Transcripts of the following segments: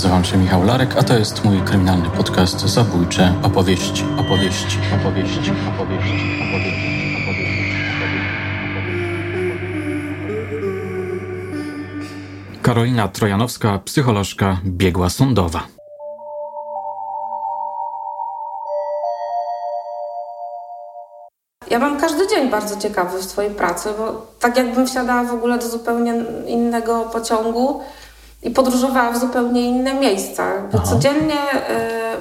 Nazywam się Michał Larek, a to jest mój kryminalny podcast Zabójcze opowieści, opowieści, opowieści, opowieści, opowieści. Karolina Trojanowska, psycholożka, biegła sądowa. Ja mam każdy dzień bardzo ciekawy w swojej pracy, bo tak jakbym wsiadała w ogóle do zupełnie innego pociągu i podróżowała w zupełnie inne miejsca. Codziennie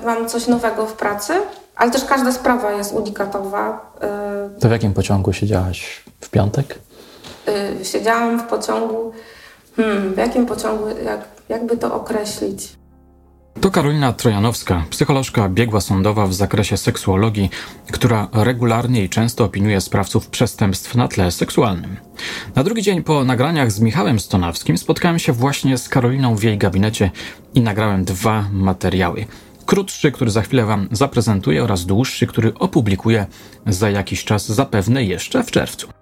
y, mam coś nowego w pracy, ale też każda sprawa jest unikatowa. Y, to w jakim pociągu siedziałaś? W piątek? Y, siedziałam w pociągu. Hmm, w jakim pociągu, jak, jakby to określić? To Karolina Trojanowska, psycholożka biegła sądowa w zakresie seksuologii, która regularnie i często opiniuje sprawców przestępstw na tle seksualnym. Na drugi dzień po nagraniach z Michałem Stonawskim spotkałem się właśnie z Karoliną w jej gabinecie i nagrałem dwa materiały. Krótszy, który za chwilę Wam zaprezentuję, oraz dłuższy, który opublikuję za jakiś czas, zapewne jeszcze w czerwcu.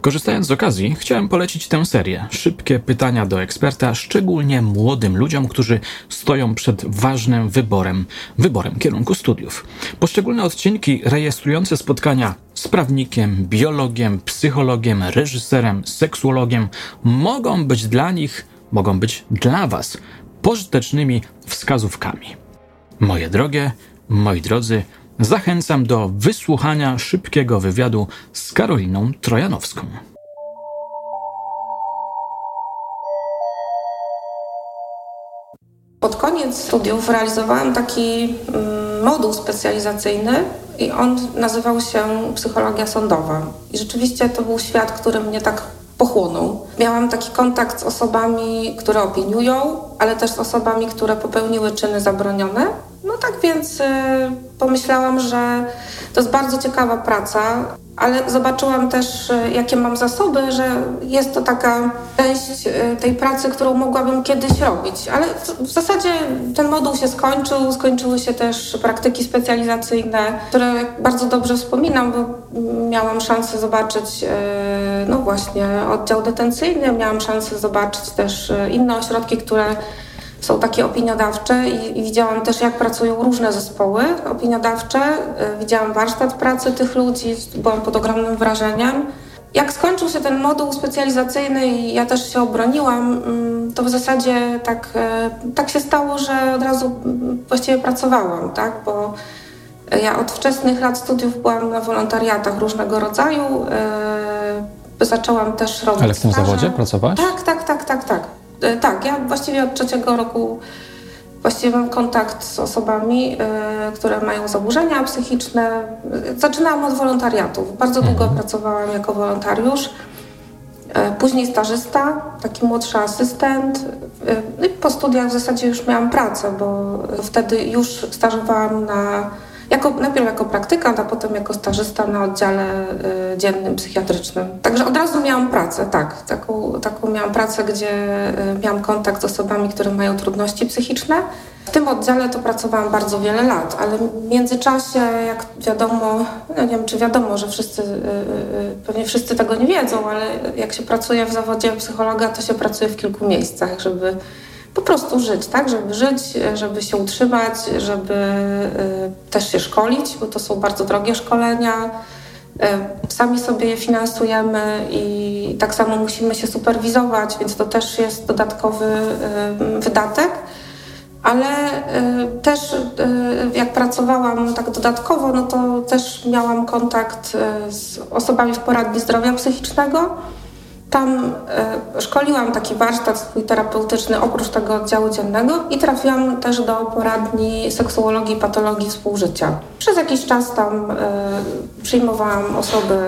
Korzystając z okazji, chciałem polecić tę serię. Szybkie pytania do eksperta, szczególnie młodym ludziom, którzy stoją przed ważnym wyborem, wyborem kierunku studiów. Poszczególne odcinki rejestrujące spotkania z prawnikiem, biologiem, psychologiem, reżyserem, seksuologiem mogą być dla nich, mogą być dla Was pożytecznymi wskazówkami. Moje drogie, moi drodzy, zachęcam do wysłuchania szybkiego wywiadu z Karoliną Trojanowską. Pod koniec studiów realizowałam taki mm, moduł specjalizacyjny i on nazywał się psychologia sądowa. I rzeczywiście to był świat, który mnie tak pochłonął. Miałam taki kontakt z osobami, które opiniują, ale też z osobami, które popełniły czyny zabronione. No tak więc y, pomyślałam, że to jest bardzo ciekawa praca, ale zobaczyłam też, y, jakie mam zasoby, że jest to taka część y, tej pracy, którą mogłabym kiedyś robić. Ale w zasadzie ten moduł się skończył, skończyły się też praktyki specjalizacyjne, które bardzo dobrze wspominam, bo miałam szansę zobaczyć no właśnie oddział detencyjny, miałam szansę zobaczyć też inne ośrodki, które są takie opiniodawcze i, i, widziałam też, jak pracują różne zespoły opiniodawcze. Y, widziałam warsztat pracy tych ludzi, byłam pod ogromnym wrażeniem. Jak skończył się ten moduł specjalizacyjny i ja też się obroniłam, mm, to w zasadzie tak, y, tak się stało, że od razu mm, właściwie pracowałam, tak? bo ja od wczesnych lat studiów byłam na wolontariatach różnego rodzaju. Y, zaczęłam też robić Ale w tym staże. zawodzie pracowałaś? Tak, tak, tak, tak, tak. E, tak, ja właściwie od trzeciego roku właściwie mam kontakt z osobami, y, które mają zaburzenia psychiczne. Zaczynałam od wolontariatów. Bardzo długo mhm. pracowałam jako wolontariusz. Y, później stażysta, taki młodszy asystent. Y, po studiach w zasadzie już miałam pracę, bo wtedy już stażowałam na jako, najpierw jako praktykant, a potem jako stażysta na oddziale y, dziennym psychiatrycznym. Także od razu miałam pracę, tak. Taką, taką miałam pracę, gdzie y, miałam kontakt z osobami, które mają trudności psychiczne. W tym oddziale to pracowałam bardzo wiele lat, ale w międzyczasie, jak wiadomo, no nie wiem czy wiadomo, że wszyscy, y, pewnie wszyscy tego nie wiedzą, ale jak się pracuje w zawodzie psychologa, to się pracuje w kilku miejscach, żeby po prostu żyć, tak? Żeby żyć, żeby się utrzymać, żeby y, też się szkolić, bo to są bardzo drogie szkolenia. Y, sami sobie je finansujemy i tak samo musimy się superwizować, więc to też jest dodatkowy y, wydatek. Ale też jak pracowałam tak dodatkowo, no to też miałam kontakt z osobami w poradni zdrowia psychicznego tam e, szkoliłam taki warsztat swój terapeutyczny oprócz tego oddziału dziennego i trafiłam też do poradni seksuologii i patologii współżycia. Przez jakiś czas tam e, przyjmowałam osoby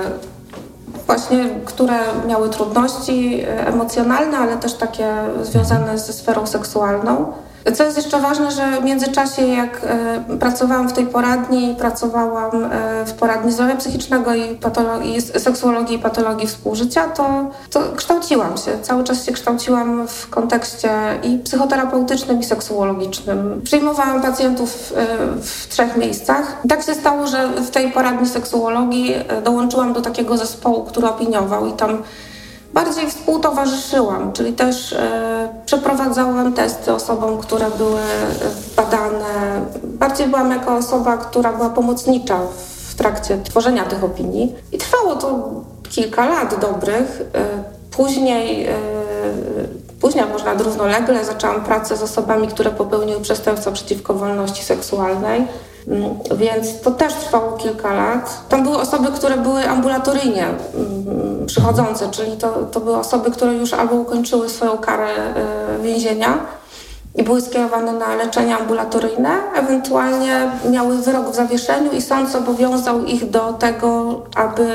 właśnie, które miały trudności e, emocjonalne, ale też takie związane ze sferą seksualną. Co jest jeszcze ważne, że w międzyczasie jak e, pracowałam w tej poradni, pracowałam e, w poradni zdrowia psychicznego i, seksuologii i patologii współżycia, to, to kształciłam się. Cały czas się kształciłam w kontekście i psychoterapeutycznym, i seksuologicznym. Przyjmowałam pacjentów e, w trzech miejscach. Tak się stało, że w tej poradni seksuologii dołączyłam do takiego zespołu, który opiniował i tam bardziej współtowarzyszyłam, czyli też e, przeprowadzałam testy osobom, które były badane. Bardziej byłam jako osoba, która była pomocnicza w trakcie tworzenia tych opinii. I trwało to kilka lat dobrych. E, później, e, później można równolegle zaczęłam pracę z osobami, które popełniły przestępstwa przeciwko wolności seksualnej. Mm, więc to też trwało kilka lat. Tam były osoby, które były ambulatoryjnie mm, przychodzące, czyli to, to były osoby, które już albo ukończyły swoją karę e, więzienia i były skierowane na leczenie ambulatoryjne, ewentualnie miały wyrok w zawieszeniu i sąd zobowiązał ich do tego, aby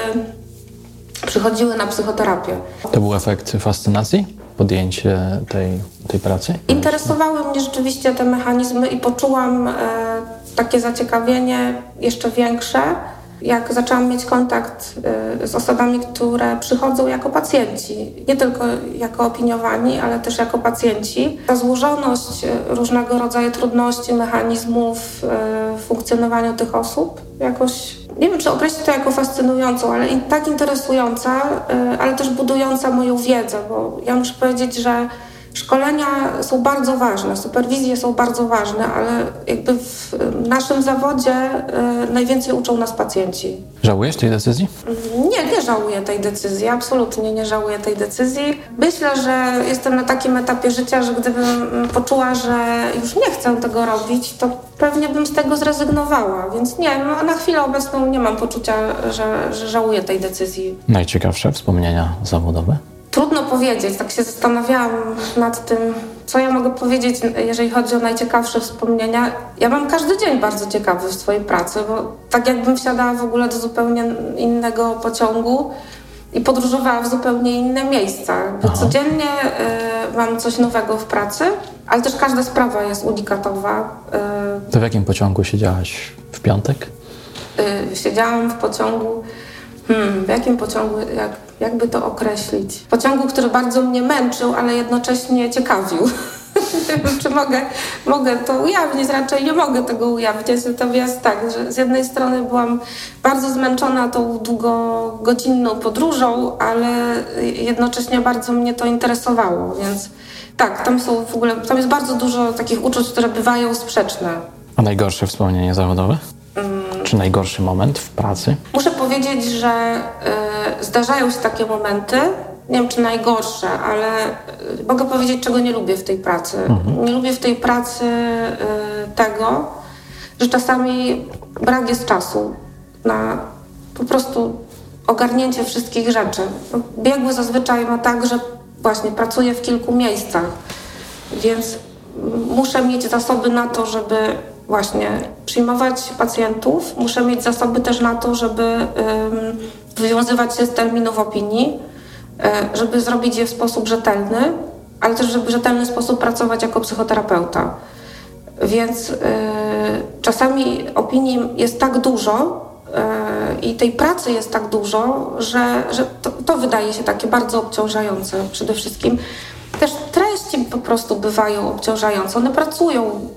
przychodziły na psychoterapię. To był efekt fascynacji? Podjęcie tej, tej pracy? Interesowały mnie rzeczywiście te mechanizmy i poczułam e, takie zaciekawienie jeszcze większe, jak zaczęłam mieć kontakt y, z osobami, które przychodzą jako pacjenci, nie tylko jako opiniowani, ale też jako pacjenci. Ta złożoność y, różnego rodzaju trudności, mechanizmów y, w funkcjonowaniu tych osób jakoś, nie wiem czy określić to jako fascynującą, ale tak interesująca, ale też budująca moją wiedzę, bo ja muszę powiedzieć, że Szkolenia są bardzo ważne, superwizje są bardzo ważne, ale jakby w naszym zawodzie y, najwięcej uczą nas pacjenci. Żałujesz tej decyzji? Nie, nie żałuję tej decyzji, absolutnie nie żałuję tej decyzji. Myślę, że jestem na takim etapie życia, że gdybym poczuła, że już nie chcę tego robić, to pewnie bym z tego zrezygnowała. Więc nie, no, na chwilę obecną nie mam poczucia, że, że żałuję tej decyzji. Najciekawsze wspomnienia zawodowe? Trudno powiedzieć, tak się zastanawiałam nad tym, co ja mogę powiedzieć, jeżeli chodzi o najciekawsze wspomnienia. Ja mam każdy dzień bardzo ciekawy w swojej pracy, bo tak jakbym wsiadała w ogóle do zupełnie innego pociągu i podróżowała w zupełnie inne miejsca. Bo codziennie y, mam coś nowego w pracy, ale też każda sprawa jest unikatowa. Y, to w jakim pociągu siedziałaś w piątek? Y, siedziałam w pociągu Hmm, w jakim pociągu, jak, jakby to określić? Pociągu, który bardzo mnie męczył, ale jednocześnie ciekawił. nie wiem, czy mogę, mogę to ujawnić, raczej nie mogę tego ujawnić. Natomiast tak, że z jednej strony byłam bardzo zmęczona tą długogodzinną podróżą, ale jednocześnie bardzo mnie to interesowało, więc tak, tam są w ogóle, tam jest bardzo dużo takich uczuć, które bywają sprzeczne. A najgorsze wspomnienie zawodowe? Czy najgorszy moment w pracy? Muszę powiedzieć, że y, zdarzają się takie momenty, nie wiem czy najgorsze, ale y, mogę powiedzieć, czego nie lubię w tej pracy. Mhm. Nie lubię w tej pracy y, tego, że czasami brak jest czasu na po prostu ogarnięcie wszystkich rzeczy. No, biegły zazwyczaj ma tak, że właśnie pracuje w kilku miejscach, więc muszę mieć zasoby na to, żeby właśnie przyjmować pacjentów, muszę mieć zasoby też na to, żeby wywiązywać się z terminów opinii, e, żeby zrobić je w sposób rzetelny, ale też żeby w rzetelny sposób pracować jako psychoterapeuta. Więc e, czasami opinii jest tak dużo e, i tej pracy jest tak dużo, że, że to, to wydaje się takie bardzo obciążające przede wszystkim. Też treści po prostu bywają obciążające. One pracują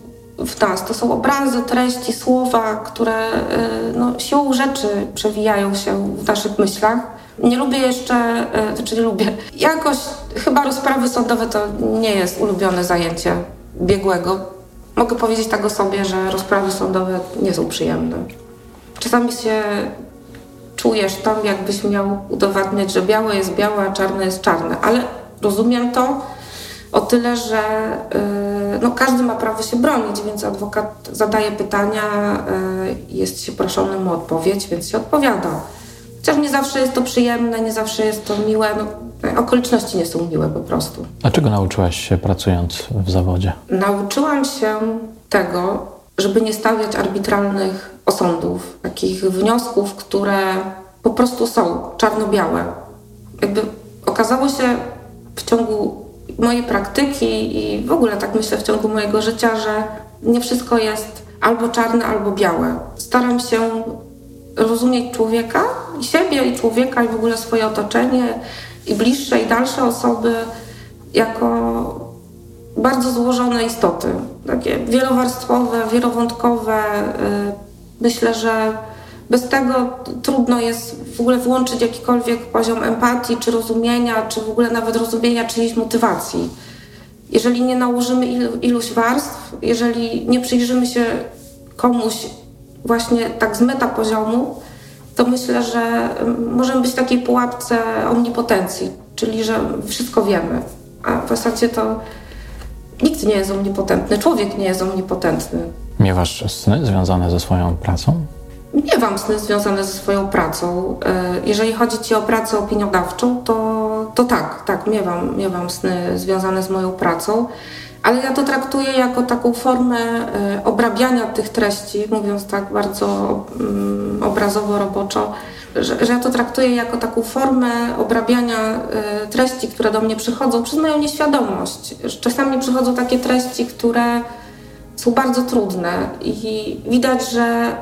w nas. To są obrazy, treści, słowa, które y, no, siłą rzeczy przewijają się w naszych myślach. Nie lubię jeszcze, y, znaczy nie lubię, jakoś chyba rozprawy sądowe to nie jest ulubione zajęcie biegłego. Mogę powiedzieć tak o sobie, że rozprawy sądowe nie są przyjemne. Czasami się czujesz tam, jakbyś miał udowadniać, że białe jest białe, a czarne jest czarne, ale rozumiem to, o tyle, że y, no, każdy ma prawo się bronić, więc adwokat zadaje pytania, y, jest się proszonym o odpowiedź, więc się odpowiada. Chociaż nie zawsze jest to przyjemne, nie zawsze jest to miłe. No, okoliczności nie są miłe po prostu. A czego nauczyłaś się pracując w zawodzie? Nauczyłam się tego, żeby nie stawiać arbitralnych osądów, takich wniosków, które po prostu są czarno-białe. Jakby okazało się w ciągu mojej praktyki i w ogóle tak myślę w ciągu mojego życia, że nie wszystko jest albo czarne, albo białe. Staram się rozumieć człowieka, i siebie, i człowieka, i w ogóle swoje otoczenie, i bliższe, i dalsze osoby jako bardzo złożone istoty. Takie wielowarstwowe, wielowątkowe. Y, myślę, że Bez tego trudno jest w ogóle włączyć jakikolwiek poziom empatii, czy rozumienia, czy w ogóle nawet rozumienia czyjejś motywacji. Jeżeli nie nałożymy ilu, iluś warstw, jeżeli nie przyjrzymy się komuś właśnie tak z meta poziomu, to myślę, że możemy być w takiej pułapce omnipotencji, czyli że wszystko wiemy. A w zasadzie to nikt nie jest omnipotentny, człowiek nie jest omnipotentny. Miewasz sny związane ze swoją pracą? Miewam sny związane ze swoją pracą. E, jeżeli chodzi Ci o pracę opiniodawczą, to, to tak, tak, miewam, miewam sny związane z moją pracą, ale ja to traktuję jako taką formę e, obrabiania tych treści, mówiąc tak bardzo mm, obrazowo, roboczo, że, że ja to traktuję jako taką formę obrabiania e, treści, które do mnie przychodzą przez moją nieświadomość. Czasami przychodzą takie treści, które są bardzo trudne i widać, że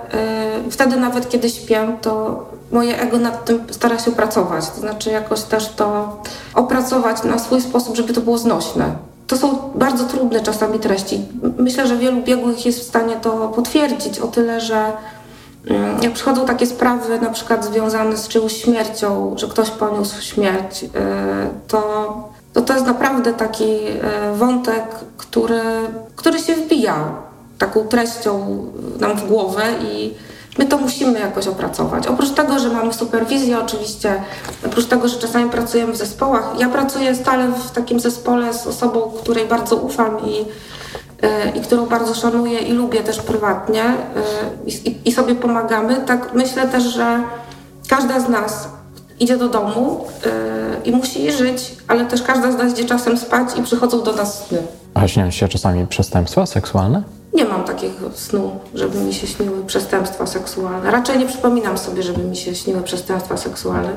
y, wtedy nawet kiedy śpię, to moje ego nad tym stara się pracować, to znaczy jakoś też to opracować na swój sposób, żeby to było znośne. To są bardzo trudne czasami treści. Myślę, że wielu biegłych jest w stanie to potwierdzić o tyle, że y, jak przychodzą takie sprawy, na przykład związane z czyjąś śmiercią, że ktoś poniósł śmierć, y, to to to jest naprawdę taki e, wątek, który, który się wbija taką treścią nam w głowę i my to musimy jakoś opracować. Oprócz tego, że mamy superwizję oczywiście, oprócz tego, że czasami pracujemy w zespołach, ja pracuję stale w takim zespole z osobą, której bardzo ufam i, e, i którą bardzo szanuję i lubię też prywatnie e, i, i sobie pomagamy, tak myślę też, że każda z nas idzie do domu i musi żyć, ale też każda z nas idzie czasem spać i przychodzą do nas sny. A śnią się czasami przestępstwa seksualne? Nie mam takiego snu, żeby mi się śniły przestępstwa seksualne. Raczej nie przypominam sobie, żeby mi się śniły przestępstwa seksualne.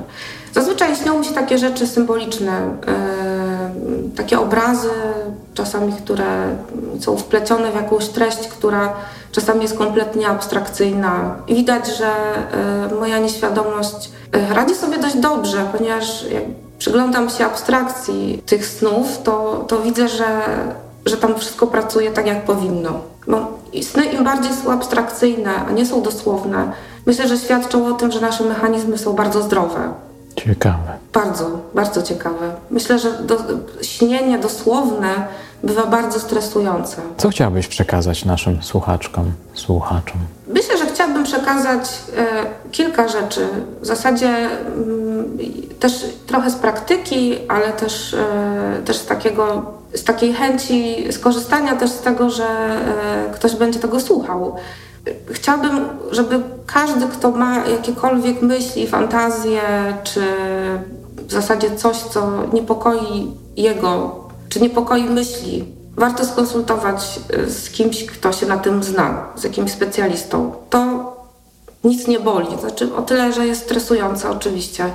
Zazwyczaj śnią mi się takie rzeczy symboliczne, yy, takie obrazy, czasami, które są wplecione w jakąś treść, która czasami jest kompletnie abstrakcyjna. I widać, że yy, moja nieświadomość yy, radzi sobie dość dobrze, ponieważ przyglądam się abstrakcji tych snów, to, to widzę, że że tam wszystko pracuje tak, jak powinno. Bo sny im bardziej są abstrakcyjne, a nie są dosłowne, myślę, że świadczą o tym, że nasze mechanizmy są bardzo zdrowe. Ciekawe. Bardzo, bardzo ciekawe. Myślę, że do, śnienie dosłowne bywa bardzo stresujące. Co chciałabyś przekazać naszym słuchaczkom, słuchaczom? Myślę, że chciałabym przekazać e, kilka rzeczy. W zasadzie mm, też trochę z praktyki, ale też, e, też z, takiego, z takiej chęci skorzystania też z tego, że e, ktoś będzie tego słuchał. Chciałabym, żeby każdy, kto ma jakiekolwiek myśli, fantazje, czy w zasadzie coś, co niepokoi jego, czy niepokoi myśli, warto skonsultować y, z kimś, kto się na tym zna, z jakimś specjalistą. To nic nie boli. Znaczy, o tyle, że jest stresujące oczywiście,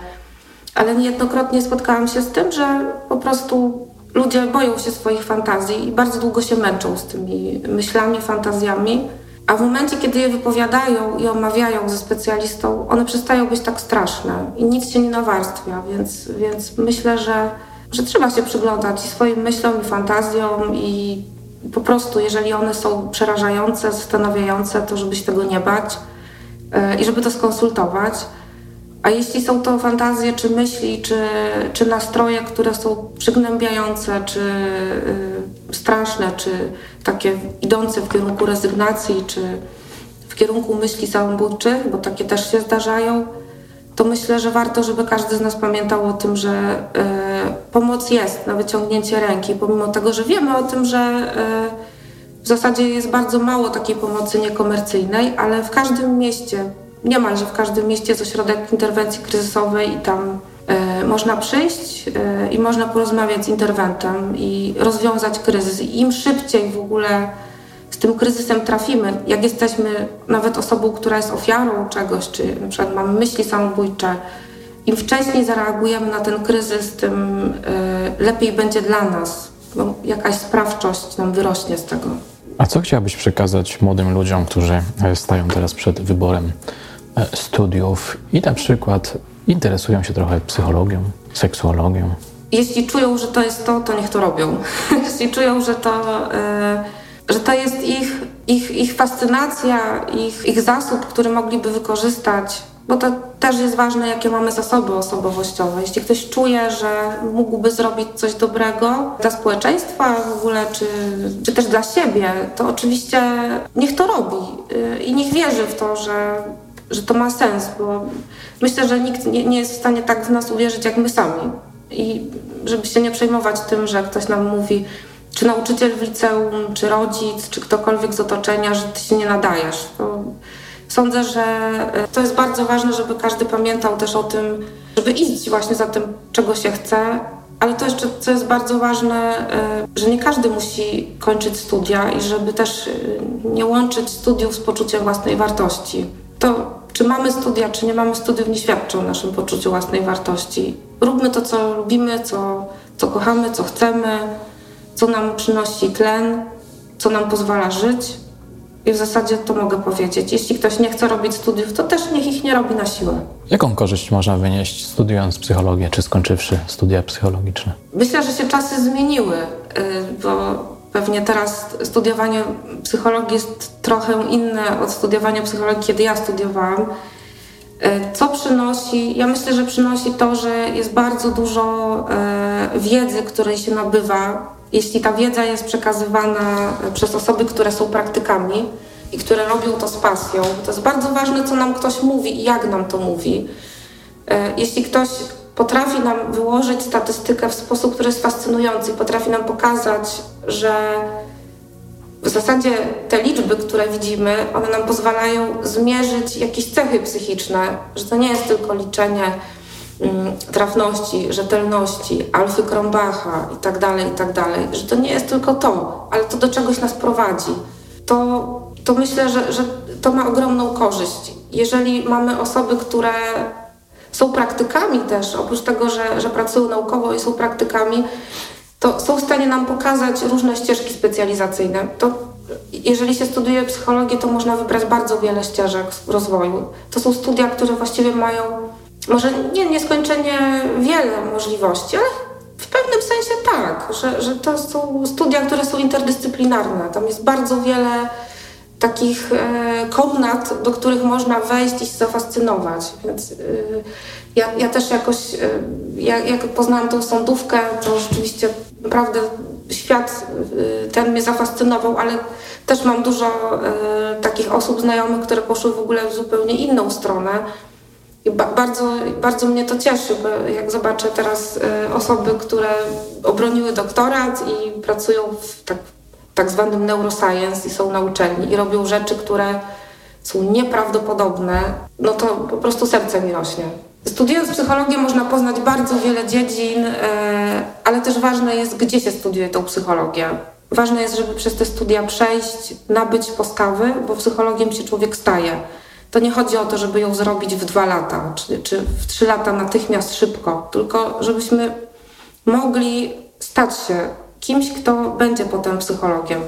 ale niejednokrotnie spotkałam się z tym, że po prostu ludzie boją się swoich fantazji i bardzo długo się męczą z tymi myślami, fantazjami a w momencie, kiedy je wypowiadają i omawiają ze specjalistą, one przestają być tak straszne i nic się nie nawarstwia, więc, więc myślę, że, że trzeba się przyglądać swoim myślom, i fantazjom, i po prostu, jeżeli one są przerażające, zastanawiające, to żeby się tego nie bać yy, i żeby to skonsultować. A jeśli są to fantazje, czy myśli, czy, czy nastroje, które są przygnębiające, czy y, straszne, czy takie idące w kierunku rezygnacji, czy w kierunku myśli samobójczych, bo takie też się zdarzają, to myślę, że warto, żeby każdy z nas pamiętał o tym, że y, pomoc jest na wyciągnięcie ręki, pomimo tego, że wiemy o tym, że y, w zasadzie jest bardzo mało takiej pomocy niekomercyjnej, ale w każdym mieście niemalże w każdym mieście jest ośrodek interwencji kryzysowej i tam e, można przyjść e, i można porozmawiać z interwentem i rozwiązać kryzys. Im szybciej w ogóle z tym kryzysem trafimy, jak jesteśmy nawet osobą, która jest ofiarą czegoś, czy na przykład mamy myśli samobójcze, im wcześniej zareagujemy na ten kryzys, tym e, lepiej będzie dla nas, bo jakaś sprawczość nam wyrośnie z tego. A co chciałabyś przekazać młodym ludziom, którzy stają teraz przed wyborem E, studiów i na przykład interesują się trochę psychologią, seksuologią. Jeśli czują, że to jest to, to niech to robią. Jeśli czują, że to, że to jest ich, ich, ich fascynacja, ich, ich zasób, który mogliby wykorzystać bo to też jest ważne, jakie mamy zasoby osobowościowe. Jeśli ktoś czuje, że mógłby zrobić coś dobrego dla społeczeństwa w ogóle, czy, czy też dla siebie, to oczywiście niech to robi y, i niech wierzy w to, że, że to ma sens, bo myślę, że nikt nie, nie jest w stanie tak w nas uwierzyć, jak my sami. I żeby się nie przejmować tym, że ktoś nam mówi, czy nauczyciel w liceum, czy rodzic, czy ktokolwiek z otoczenia, że ty się nie nadajesz. To Sądzę, że e, to jest bardzo ważne, żeby każdy pamiętał też o tym, żeby iść właśnie za tym, czego się chce, ale to jeszcze, co jest bardzo ważne, e, że nie każdy musi kończyć studia i żeby też e, nie łączyć studiów z poczuciem własnej wartości. To, czy mamy studia, czy nie mamy studiów, nie świadczy o naszym poczuciu własnej wartości. Róbmy to, co lubimy, co, co kochamy, co chcemy, co nam przynosi tlen, co nam pozwala żyć. I w zasadzie to mogę powiedzieć. Jeśli ktoś nie chce robić studiów, to też niech ich nie robi na siłę. Jaką korzyść można wynieść studiując psychologię, czy skończywszy studia psychologiczne? Myślę, że się czasy zmieniły, y, bo pewnie teraz studiowanie psychologii jest trochę inne od studiowania psychologii, kiedy ja studiowałam. Y, co przynosi? Ja myślę, że przynosi to, że jest bardzo dużo y, wiedzy, której się nabywa jeśli ta wiedza jest przekazywana przez osoby, które są praktykami i które robią to z pasją, to jest bardzo ważne, co nam ktoś mówi i jak nam to mówi. E, jeśli ktoś potrafi nam wyłożyć statystykę w sposób, który jest fascynujący, potrafi nam pokazać, że w zasadzie te liczby, które widzimy, one nam pozwalają zmierzyć jakieś cechy psychiczne, że to nie jest tylko liczenie trafności, rzetelności, Alfy Krombacha i tak dalej, i tak dalej, że to nie jest tylko to, ale to do czegoś nas prowadzi. To, to myślę, że, że to ma ogromną korzyść. Jeżeli mamy osoby, które są praktykami też, oprócz tego, że, że pracują naukowo i są praktykami, to są w stanie nam pokazać różne ścieżki specjalizacyjne. To jeżeli się studiuje psychologię, to można wybrać bardzo wiele ścieżek rozwoju. To są studia, które właściwie mają może nie nieskończenie wiele możliwości, ale w pewnym sensie tak, że, że to są studia, które są interdyscyplinarne. Tam jest bardzo wiele takich e, komnat, do których można wejść i się zafascynować. Więc e, ja, ja też jakoś, ja, jak poznałam tą sądówkę, to rzeczywiście naprawdę świat e, ten mnie zafascynował, ale też mam dużo takich osób znajomych, które poszły w ogóle w zupełnie inną stronę i ba bardzo, bardzo mnie to cieszy, bo jak zobaczę teraz y, osoby, które obroniły doktorat i pracują w tak, tak zwanym neuroscience i są na uczelni i robią rzeczy, które są nieprawdopodobne, no to po prostu serce mi rośnie. Studiując psychologię można poznać bardzo wiele dziedzin, y, ale też ważne jest, gdzie się studiuje tą psychologię. Ważne jest, żeby przez te studia przejść, nabyć postawy, bo psychologiem się człowiek staje to nie chodzi o to, żeby ją zrobić w dwa lata, czy, czy w trzy lata natychmiast szybko, tylko żebyśmy mogli stać się kimś, kto będzie potem psychologiem.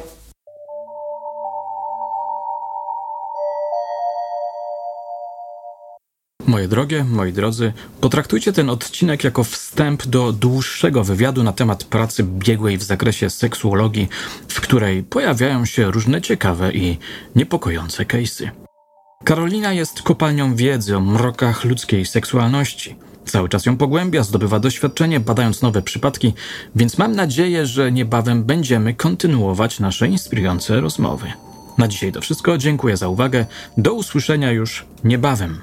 Moje drogie, moi drodzy, potraktujcie ten odcinek jako wstęp do dłuższego wywiadu na temat pracy biegłej w zakresie seksuologii, w której pojawiają się różne ciekawe i niepokojące case'y. Karolina jest kopalnią wiedzy o mrokach ludzkiej seksualności. Cały czas ją pogłębia, zdobywa doświadczenie, badając nowe przypadki, więc mam nadzieję, że niebawem będziemy kontynuować nasze inspirujące rozmowy. Na dzisiaj to wszystko. Dziękuję za uwagę. Do usłyszenia już niebawem.